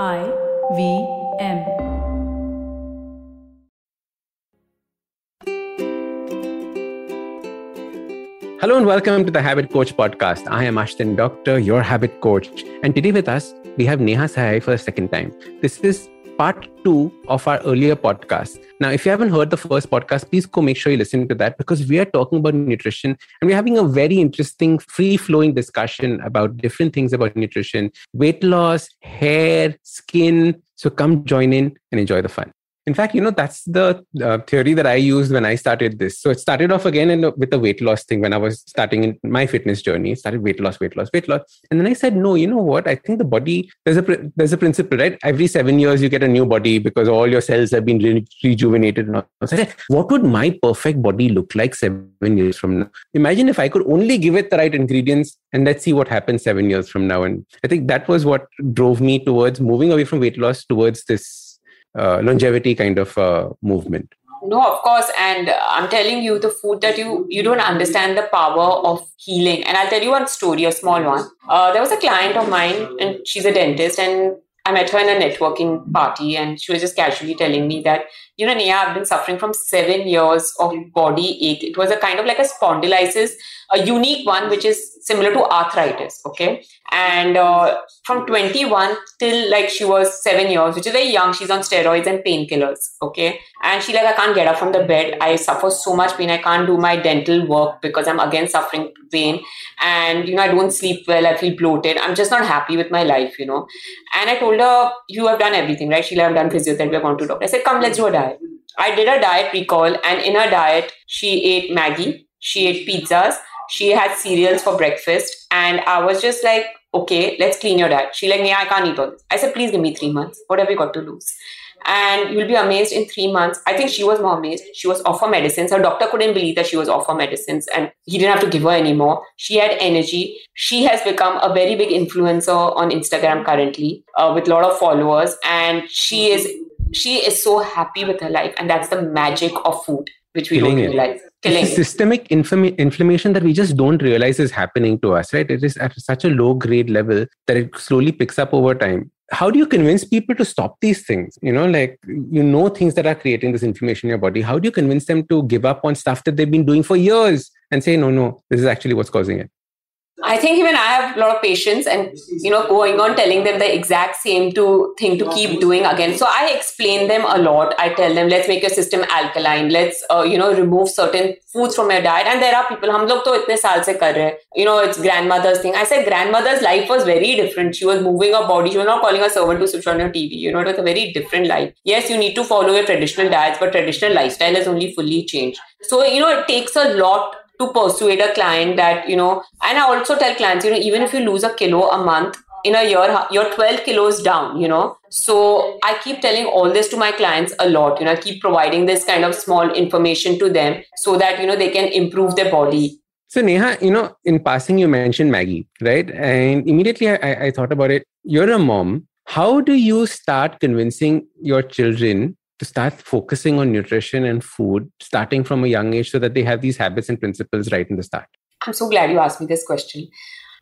I V M. Hello and welcome to the Habit Coach podcast. I am Ashdin Doctor, your habit coach. And today with us, we have Neha Sahaya for the second time. This is part two of our earlier podcast. Now, if you haven't heard the first podcast, please go make sure you listen to that because we are talking about nutrition and we're having a very interesting, free flowing discussion about different things about nutrition, weight loss, hair, skin. So come join in and enjoy the fun. In fact, you know, that's the uh, theory that I used when I started this. So it started off again in, with the weight loss thing when I was starting in my fitness journey. Started weight loss, weight loss, weight loss. And then I said, no, you know what? I think the body, there's a, there's a principle, right? Every seven years, you get a new body because all your cells have been re- rejuvenated. And all. So I said, what would my perfect body look like seven years from now? Imagine if I could only give it the right ingredients and let's see what happens seven years from now. And I think that was what drove me towards moving away from weight loss towards this longevity kind of uh, movement. No of course and i'm telling you the food that you you don't understand the power of healing. And i'll tell you one story a small one. Uh, there was a client of mine and she's a dentist and i met her in a networking party and she was just casually telling me that you know Neha, i've been suffering from seven years of body ache. It was a kind of like a spondylitis a unique one which is similar to arthritis okay? And uh, from 21 till like she was seven years which is very young. She's on steroids and painkillers okay? And she like i can't get up from the bed. I suffer so much pain. I can't do my dental work because i'm again suffering pain. And you know i don't sleep well. I feel bloated. I'm just not happy with my life you know? And i told her you have done everything right? Sheila i've done physiotherapy. I've gone to doctor. I said come let's do a i did a diet recall and in her diet she ate Maggi, she ate pizzas she had cereals for breakfast and i was just like okay let's clean your diet. She like yeah i can't eat all this. I said please give me three months. What have you got to lose? And you'll be amazed in three months. I think she was more amazed. She was off her medicines. Her doctor couldn't believe that she was off her medicines and he didn't have to give her anymore. She had energy. She has become a very big influencer on instagram currently uh, with a lot of followers and she is she is so happy with her life and that's the magic of food which we Killing don't realize. Killing it's systemic infl- inflammation that we just don't realize is happening to us, right? It is at such a low grade level that it slowly picks up over time. How do you convince people to stop these things? You know, like you know things that are creating this inflammation in your body. How do you convince them to give up on stuff that they've been doing for years and say, no, no, this is actually what's causing it? I think even I have a lot of patience and, you know, going on telling them the exact same to thing to keep doing again. So I explain them a lot. I tell them, let's make your system alkaline. Let's, uh, you know, remove certain foods from your diet. And there are people, hum log to itne saal se kar rahe. You know, it's grandmother's thing. I said grandmother's life was very different. She was moving her body. She was not calling a servant to switch on your TV. You know, it was a very different life. Yes, you need to follow your traditional diets, but traditional lifestyle has only fully changed. So, you know, it takes a lot to persuade a client that you know and i also tell clients you know even if you lose a kilo a month in a year you're 12 kilos down you know. So i keep telling all this to my clients a lot you know i keep providing this kind of small information to them so that you know they can improve their body. So neha you know in passing you mentioned Maggi right? And immediately I, I thought about it. You're a mom. How do you start convincing your children to start focusing on nutrition and food starting from a young age so that they have these habits and principles right in the start? I'm so glad you asked me this question.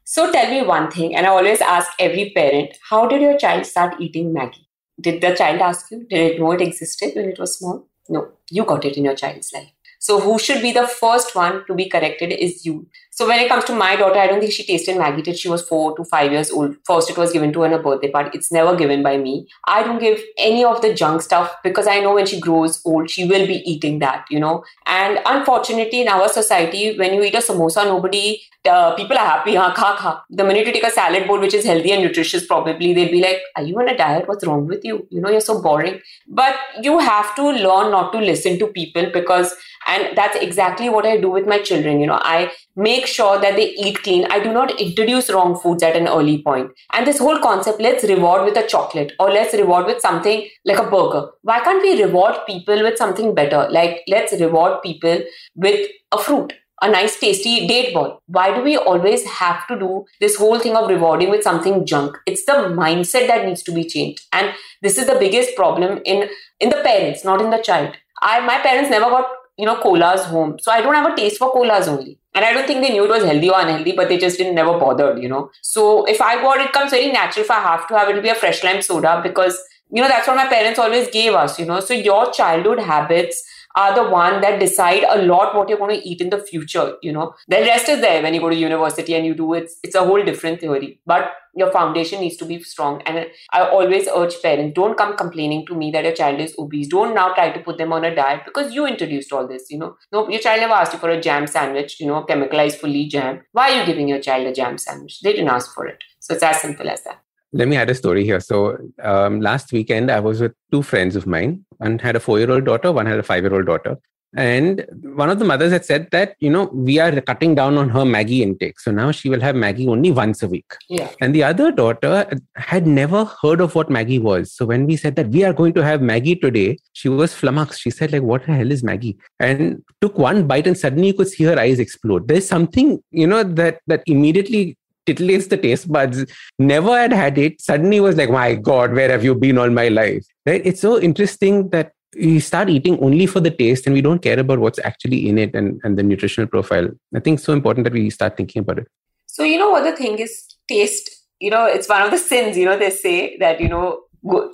So tell me one thing, and I always ask every parent how did your child start eating Maggi? Did the child ask you? Did it know it existed when it was small? No, you got it in your child's life. So who should be the first one to be corrected is you. So when it comes to my daughter, I don't think she tasted Maggi till she was four to five years old. First, it was given to her in a birthday party. It's never given by me. I don't give any of the junk stuff because I know when she grows old, she will be eating that, you know. And unfortunately, in our society, when you eat a samosa, nobody, uh, people are happy. Haan, kha, kha. The minute you take a salad bowl, which is healthy and nutritious, probably they'll be like, "Are you on a diet? What's wrong with you? You know, you're so boring." But you have to learn not to listen to people because and that's exactly what i do with my children you know i make sure that they eat clean i do not introduce wrong foods at an early point. and this whole concept let's reward with a chocolate or let's reward with something like a burger why can't we reward people with something better like let's reward people with a fruit a nice tasty date ball. Why do we always have to do this whole thing of rewarding with something junk? It's the mindset that needs to be changed. And this is the biggest problem in in the parents, not in the child. I my parents never got you know, colas home. So I don't have a taste for colas only. And I don't think they knew it was healthy or unhealthy, but they just didn't never bothered, you know. So if I got it comes very natural if I have to have it, it'll be a fresh lime soda because you know that's what my parents always gave us, you know. So your childhood habits are the one that decide a lot what you're going to eat in the future you know? The rest is there when you go to university and you do it it's a whole different theory. But your foundation needs to be strong. And i always urge parents don't come complaining to me that your child is obese. Don't now try to put them on a diet because you introduced all this you know? No your child never asked you for a jam sandwich you know chemicalized fully jam. Why are you giving your child a jam sandwich? They didn't ask for it. So it's as simple as that let me add a story here. So um, last weekend, I was with two friends of mine. One had a four-year-old daughter. One had a five-year-old daughter. And one of the mothers had said that, you know, we are cutting down on her Maggi intake. So now she will have Maggi only once a week. Yeah. And the other daughter had never heard of what Maggi was. So when we said that we are going to have Maggi today, she was flummoxed. She said, like, what the hell is Maggi? And took one bite and suddenly you could see her eyes explode. There's something, you know, that that immediately titillates the taste buds. Never had had it. Suddenly was like, my God, where have you been all my life? Right? It's so interesting that we start eating only for the taste and we don't care about what's actually in it and, and the nutritional profile. I think it's so important that we start thinking about it. So, you know what the thing is? Taste, you know, it's one of the sins, you know, they say that, you know,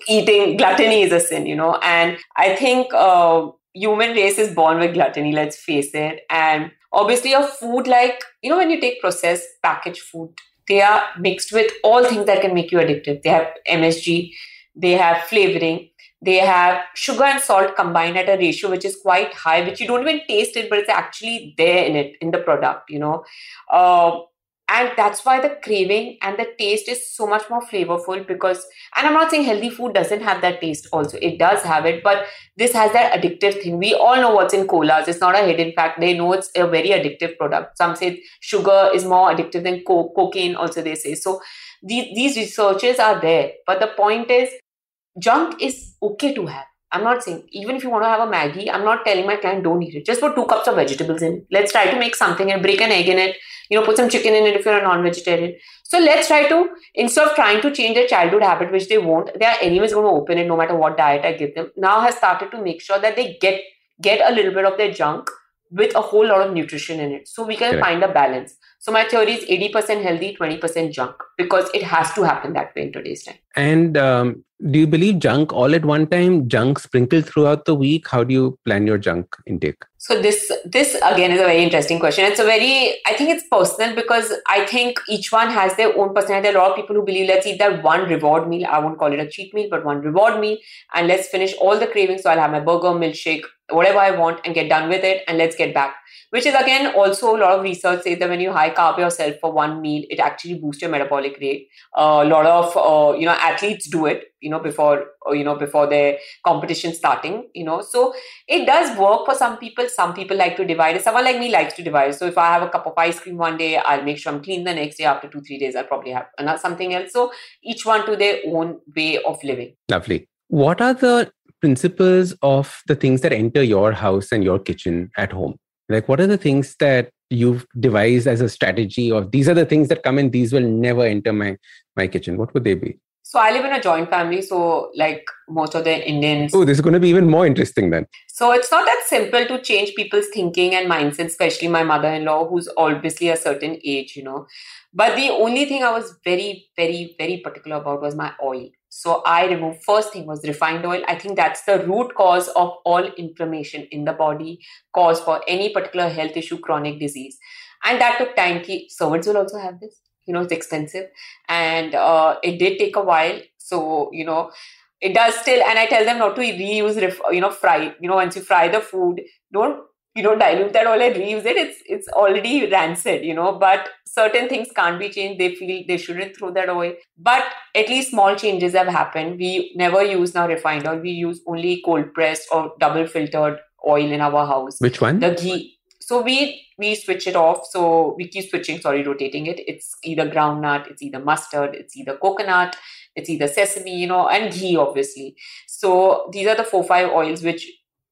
eating gluttony is a sin, you know, and I think uh, human race is born with gluttony, let's face it. And obviously, a food like, you know, when you take processed packaged food, they are mixed with all things that can make you addictive. They have MSG, they have flavoring, they have sugar and salt combined at a ratio which is quite high, which you don't even taste it, but it's actually there in it, in the product, you know. Uh, and that's why the craving and the taste is so much more flavorful because and i'm not saying healthy food doesn't have that taste also. It does have it but this has that addictive thing. We all know what's in colas. It's not a hidden fact. They know it's a very addictive product. Some say sugar is more addictive than coke cocaine also they say. So these, these researches are there. But the point is junk is okay to have I'm not saying even if you want to have a Maggi, I'm not telling my client don't eat it. Just put two cups of vegetables in. Let's try to make something and break an egg in it. You know, put some chicken in it if you're a non-vegetarian. So let's try to instead of trying to change their childhood habit, which they won't, they are anyways going to open it no matter what diet I give them. Now has started to make sure that they get get a little bit of their junk with a whole lot of nutrition in it. So we can find a balance. So my theory is 80% healthy, 20% junk because it has to happen that way in today's time. And um, do you believe junk all at one time, junk sprinkled throughout the week? How do you plan your junk intake? So this this again is a very interesting question. It's a very I think it's personal because I think each one has their own personality. There are a lot of people who believe let's eat that one reward meal. I won't call it a cheat meal, but one reward meal, and let's finish all the cravings. So I'll have my burger, milkshake, whatever I want, and get done with it, and let's get back which is again also a lot of research says that when you high carb yourself for one meal, it actually boosts your metabolic rate. Uh, a lot of uh, you know athletes do it, you know, before uh, you know before their competition starting, you know. So it does work for some people. Some people like to divide. it. Someone like me likes to divide. So if I have a cup of ice cream one day, I'll make sure I'm clean the next day. After two three days, I'll probably have another something else. So each one to their own way of living. Lovely. What are the principles of the things that enter your house and your kitchen at home? Like what are the things that you've devised as a strategy of these are the things that come in these will never enter my my kitchen. What would they be? So i live in a joint family so like most of the indians oh this is going to be even more interesting then. So it's not that simple to change people's thinking and mindset especially my mother-in-law who's obviously a certain age you know. But the only thing i was very very very particular about was my oil so I removed first thing was refined oil. I think that's the root cause of all inflammation in the body, cause for any particular health issue, chronic disease. And that took time. Servants will also have this. You know, it's expensive. And uh, it did take a while. So, you know, it does still, and I tell them not to reuse, you know, fry. You know, once you fry the food, don't you know dilute that oil and reuse it it's it's already rancid you know but certain things can't be changed. They feel they shouldn't throw that away. But at least small changes have happened. We never use now refined oil. We use only cold pressed or double filtered oil in our house. Which one? The ghee. So we we switch it off. So we keep switching sorry rotating it. It's either groundnut it's either mustard it's either coconut it's either sesame you know and ghee obviously. So these are the four five oils which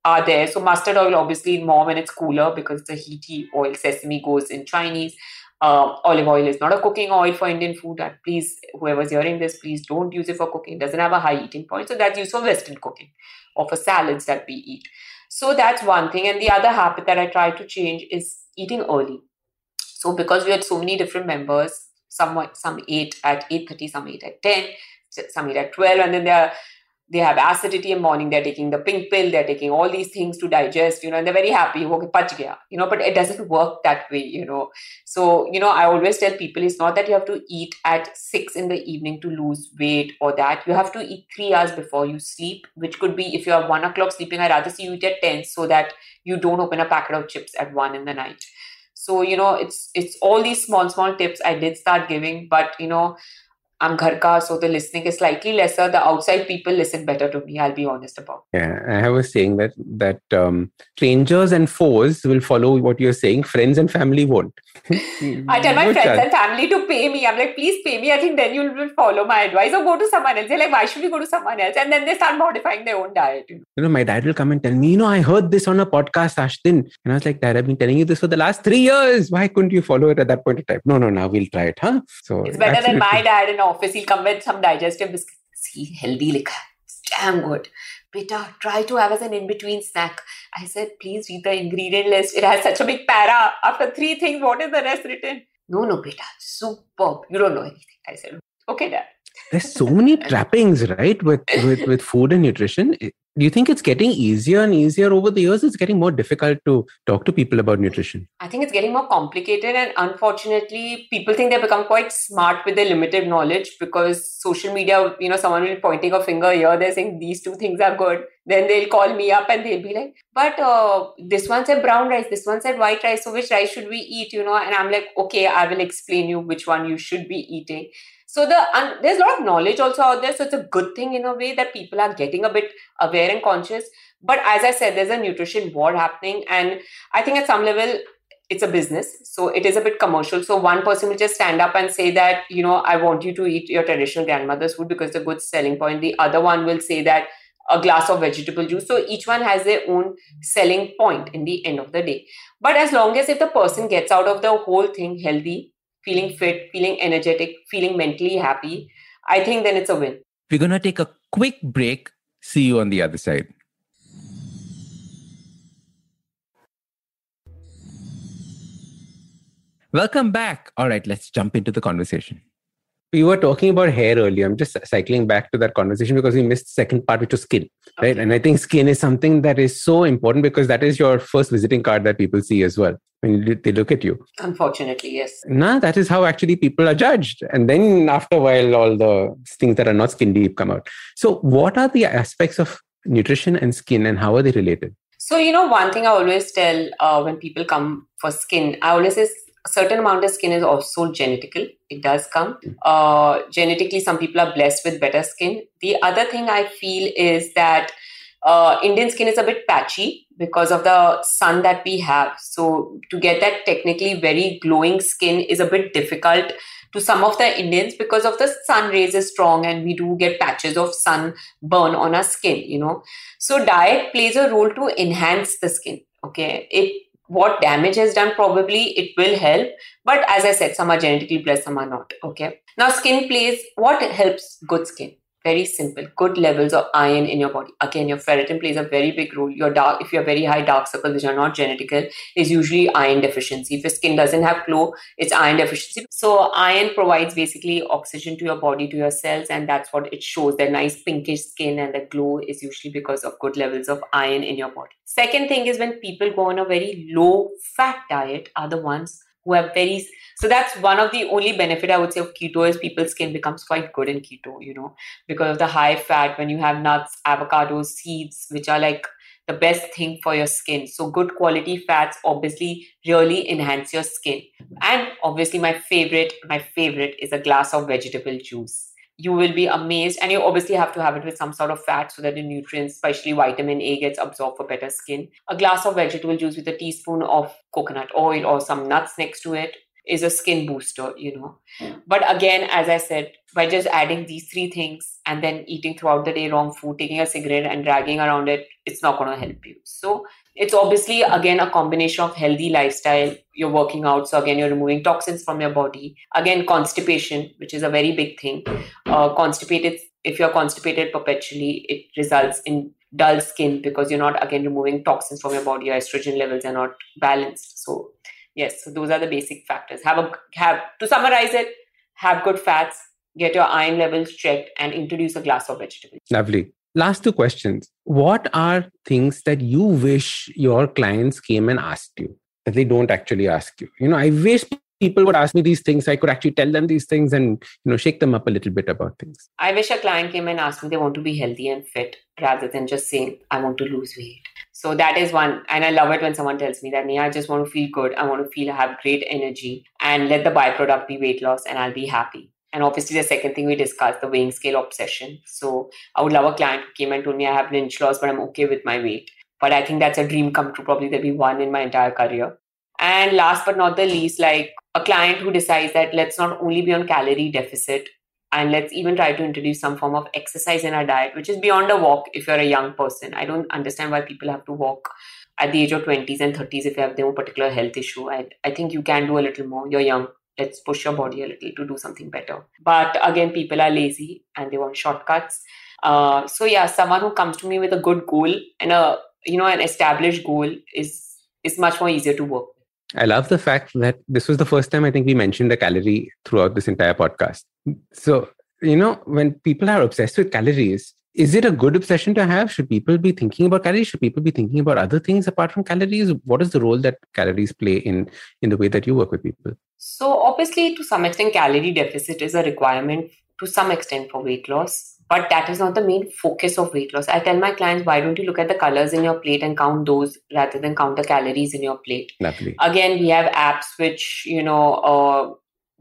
are there. So mustard oil, obviously, in more when it's cooler because a heaty oil. Sesame goes in Chinese. Uh, olive oil is not a cooking oil for Indian food. Please, whoever's hearing this, please don't use it for cooking. It doesn't have a high eating point. So that's used for Western cooking or for salads that we eat. So that's one thing. And the other habit that I try to change is eating early. So because we had so many different members, some some eat at 8.30, some eat at 10, some eat at 12, and then there are they have acidity in morning they're taking the pink pill they're taking all these things to digest you know and they're very happy okay pach gaya you know but it doesn't work that way you know. So you know i always tell people it's not that you have to eat at 6 in the evening to lose weight or that. You have to eat 3 hours before you sleep which could be if you're 1 o'clock sleeping i'd rather see you eat at 10 so that you don't open a packet of chips at 1 in the night. So you know it's it's all these small small tips i did start giving but you know I'm gharka, so the listening is slightly lesser. The outside people listen better to me. I'll be honest about. Yeah, I was saying that that um, strangers and foes will follow what you're saying. Friends and family won't. I tell my friends and family to pay me. I'm like, please pay me. I think then you will follow my advice or go to someone else. They're like, why should we go to someone else? And then they start modifying their own diet. You know, you know my dad will come and tell me, you know, I heard this on a podcast, Ashdin. And I was like, Dad, I've been telling you this for the last three years. Why couldn't you follow it at that point of time? No, no, now we'll try it, huh? So it's better than my dad and office, he'll come with some digestive biscuits. See, healthy likha. It's damn good. Beta, try to have as an in-between snack. I said, please read the ingredient list. It has such a big para. After three things, what is the rest written? No, no, beta. Superb. You don't know anything. I said, okay, dad. There's so many trappings, right, with, with, with food and nutrition. Do you think it's getting easier and easier over the years? It's getting more difficult to talk to people about nutrition. I think it's getting more complicated and unfortunately people think they've become quite smart with their limited knowledge because social media you know someone will be pointing a finger here they're saying these two things are good. Then they'll call me up and they'll be like but uh, this one said brown rice this one said white rice so which rice should we eat? You know and i'm like okay i will explain you which one you should be eating so the there's a lot of knowledge also out there so it's a good thing in a way that people are getting a bit aware and conscious. But as i said there's a nutrition war happening and i think at some level it's a business so it is a bit commercial. So one person will just stand up and say that you know i want you to eat your traditional grandmother's food because it's a good selling point. The other one will say that a glass of vegetable juice. So each one has their own selling point in the end of the day. But as long as if the person gets out of the whole thing healthy feeling fit, feeling energetic, feeling mentally happy, I think then it's a win. We're going to take a quick break. See you on the other side. Welcome back. All right, let's jump into the conversation we were talking about hair earlier. I'm just cycling back to that conversation because we missed the second part, which was skin, okay. right? And I think skin is something that is so important because that is your first visiting card that people see as well when they look at you. Unfortunately, yes. Nah, that is how actually people are judged. And then after a while, all the things that are not skin deep come out. So, what are the aspects of nutrition and skin and how are they related? So, you know, one thing I always tell uh, when people come for skin, I always say a certain amount of skin is also genetical. It does come. Uh, genetically, some people are blessed with better skin. The other thing I feel is that uh, Indian skin is a bit patchy because of the sun that we have. So, to get that technically very glowing skin is a bit difficult to some of the Indians because of the sun rays is strong and we do get patches of sun burn on our skin, you know. So, diet plays a role to enhance the skin. Okay. It what damage has done probably it will help. But as i said some are genetically blessed some are not. Okay. Now skin plays what helps good skin very simple good levels of iron in your body. Again your ferritin plays a very big role. Your dark if you have very high dark circles which are not genetical is usually iron deficiency. If your skin doesn't have glow it's iron deficiency. So iron provides basically oxygen to your body to your cells and that's what it shows. The nice pinkish skin and the glow is usually because of good levels of iron in your body. Second thing is when people go on a very low fat diet are the ones who have very so that's one of the only benefit i would say of keto is people's skin becomes quite good in keto you know because of the high fat when you have nuts avocados seeds which are like the best thing for your skin. So good quality fats obviously really enhance your skin. And obviously my favorite my favorite is a glass of vegetable juice you will be amazed and you obviously have to have it with some sort of fat so that the nutrients especially vitamin a gets absorbed for better skin. A glass of vegetable juice with a teaspoon of coconut oil or some nuts next to it is a skin booster, you know. But again, as I said, by just adding these three things and then eating throughout the day wrong food, taking a cigarette and dragging around it, it's not going to help you. So it's obviously again a combination of healthy lifestyle. You're working out, so again you're removing toxins from your body. Again, constipation, which is a very big thing. Uh, constipated. If you're constipated perpetually, it results in dull skin because you're not again removing toxins from your body. Your estrogen levels are not balanced. So yes, so those are the basic factors. Have a have to summarize it. Have good fats. Get your iron levels checked and introduce a glass of vegetables. Lovely. Last two questions. What are things that you wish your clients came and asked you that they don't actually ask you? You know, I wish people would ask me these things i could actually tell them these things and you know shake them up a little bit about things i wish a client came and asked me they want to be healthy and fit rather than just saying i want to lose weight so that is one and i love it when someone tells me that yeah i just want to feel good i want to feel have great energy and let the byproduct be weight loss and i'll be happy and obviously, the second thing we discussed, the weighing scale obsession. So I would love a client who came and told me I have an inch loss, but I'm okay with my weight. But I think that's a dream come true. Probably there'll be one in my entire career. And last but not the least, like a client who decides that let's not only be on calorie deficit and let's even try to introduce some form of exercise in our diet, which is beyond a walk if you're a young person. I don't understand why people have to walk at the age of 20s and 30s if you have no particular health issue. I, I think you can do a little more. You're young let's push your body a little to do something better but again people are lazy and they want shortcuts uh, so yeah someone who comes to me with a good goal and a you know an established goal is is much more easier to work I love the fact that this was the first time I think we mentioned the calorie throughout this entire podcast. So, you know, when people are obsessed with calories, is it a good obsession to have? Should people be thinking about calories? Should people be thinking about other things apart from calories? What is the role that calories play in in the way that you work with people? So obviously, to some extent, calorie deficit is a requirement to some extent for weight loss, but that is not the main focus of weight loss. I tell my clients, why don't you look at the colors in your plate and count those rather than count the calories in your plate? Lovely. Again, we have apps which you know. Uh,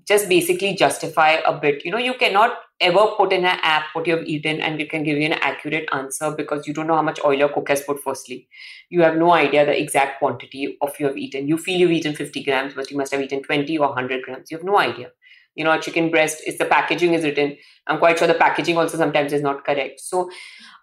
just basically justify a bit. You know, you cannot ever put in an app what you've eaten and it can give you an accurate answer because you don't know how much oil your cook has put firstly. You have no idea the exact quantity of you have eaten. You feel you've eaten 50 grams, but you must have eaten 20 or 100 grams. You have no idea. You know, a chicken breast is the packaging is written. I'm quite sure the packaging also sometimes is not correct. So,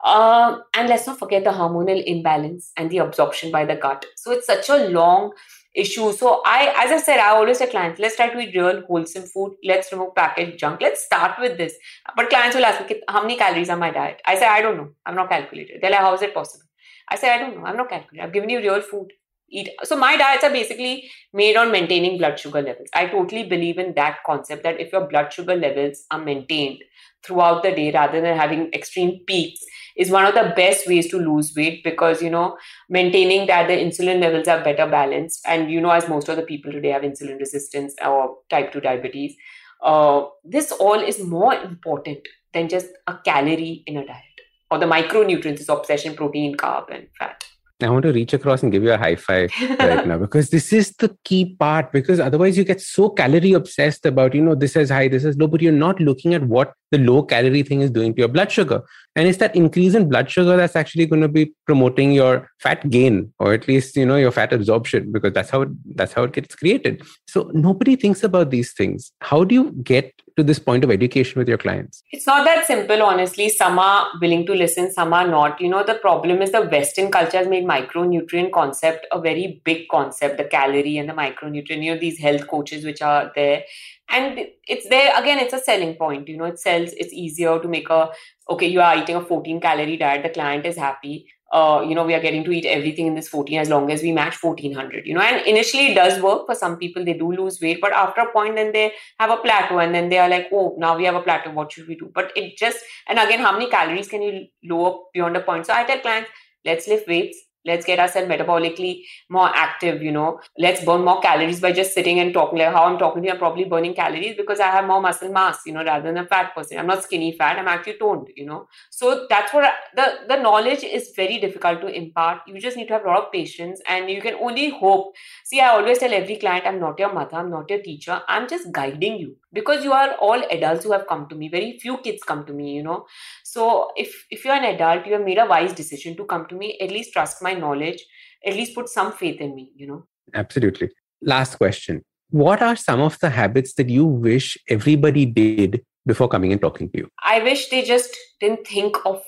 uh, and let's not forget the hormonal imbalance and the absorption by the gut. So it's such a long issue. So I, as I said, I always say clients, let's try to eat real wholesome food. Let's remove packaged junk. Let's start with this. But clients will ask me, how many calories are my diet? I say, I don't know. I'm not calculated. They're like, how is it possible? I say, I don't know. I'm not calculated. I've given you real food. Eat. So my diets are basically made on maintaining blood sugar levels. I totally believe in that concept that if your blood sugar levels are maintained throughout the day rather than having extreme peaks, is one of the best ways to lose weight because you know maintaining that the insulin levels are better balanced and you know as most of the people today have insulin resistance or type 2 diabetes uh, this all is more important than just a calorie in a diet or the micronutrients is obsession protein carb and fat I want to reach across and give you a high five right now because this is the key part. Because otherwise, you get so calorie obsessed about, you know, this is high, this is low, but you're not looking at what the low calorie thing is doing to your blood sugar. And it's that increase in blood sugar that's actually going to be promoting your fat gain or at least, you know, your fat absorption because that's how it, that's how it gets created. So nobody thinks about these things. How do you get to this point of education with your clients? It's not that simple, honestly. Some are willing to listen, some are not. You know, the problem is the Western culture has made micronutrient concept a very big concept, the calorie and the micronutrient. You know, these health coaches which are there. And it's there again, it's a selling point. You know, it sells, it's easier to make a okay, you are eating a 14 calorie diet, the client is happy uh, you know, we are getting to eat everything in this 14 as long as we match 1400, you know. And initially it does work for some people, they do lose weight, but after a point, then they have a plateau and then they are like, oh, now we have a plateau, what should we do? But it just, and again, how many calories can you lower beyond a point? So I tell clients, let's lift weights, let's get ourselves metabolically more active you know. Let's burn more calories by just sitting and talking like how i'm talking to you i'm probably burning calories because i have more muscle mass you know rather than a fat person. I'm not skinny fat i'm actually toned you know. So that's what I, the the knowledge is very difficult to impart. You just need to have a lot of patience and you can only hope. See i always tell every client i'm not your mother i'm not your teacher i'm just guiding you. Because you are all adults who have come to me. Very few kids come to me you know so if if you're an adult you have made a wise decision to come to me at least trust my knowledge at least put some faith in me you know? Absolutely. Last question. What are some of the habits that you wish everybody did before coming and talking to you? I wish they just didn't think of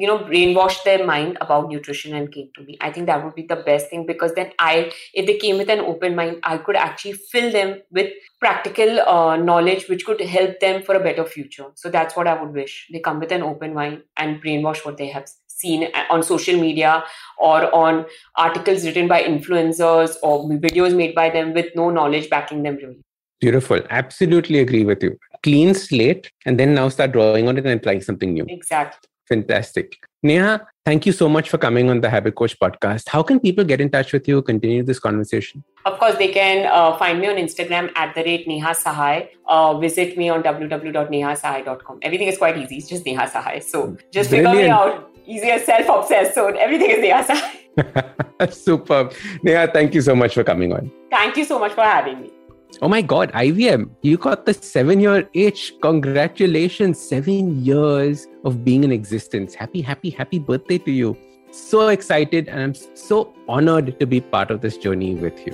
you know brainwash their mind about nutrition and came to me. I think that would be the best thing because then i if they came with an open mind i could actually fill them with practical uh, knowledge which could help them for a better future. So that's what i would wish. They come with an open mind and brainwash what they have seen on social media or on articles written by influencers or videos made by them with no knowledge backing them really. Beautiful. Absolutely agree with you. Clean slate and then now start drawing on it and applying something new. Exactly Fantastic. Neha, thank you so much for coming on the Habit Coach podcast. How can people get in touch with you, continue this conversation? Of course, they can uh, find me on Instagram at the rate Neha Sahaya. Uh, visit me on www.nehasahaya.com. Everything is quite easy. It's just Neha Sahaya. So just Brilliant. figure me out. Easier self-obsessed. So everything is Neha Sahaya. Superb. Neha, thank you so much for coming on. Thank you so much for having me. Oh my God, IVM, you got the seven year itch. Congratulations. Seven years of being in existence. Happy, happy, happy birthday to you. So excited and I'm so honored to be part of this journey with you.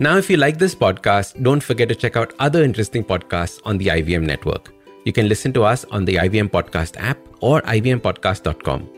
Now, if you like this podcast, don't forget to check out other interesting podcasts on the IVM network. You can listen to us on the IVM Podcast app or ivmpodcast.com.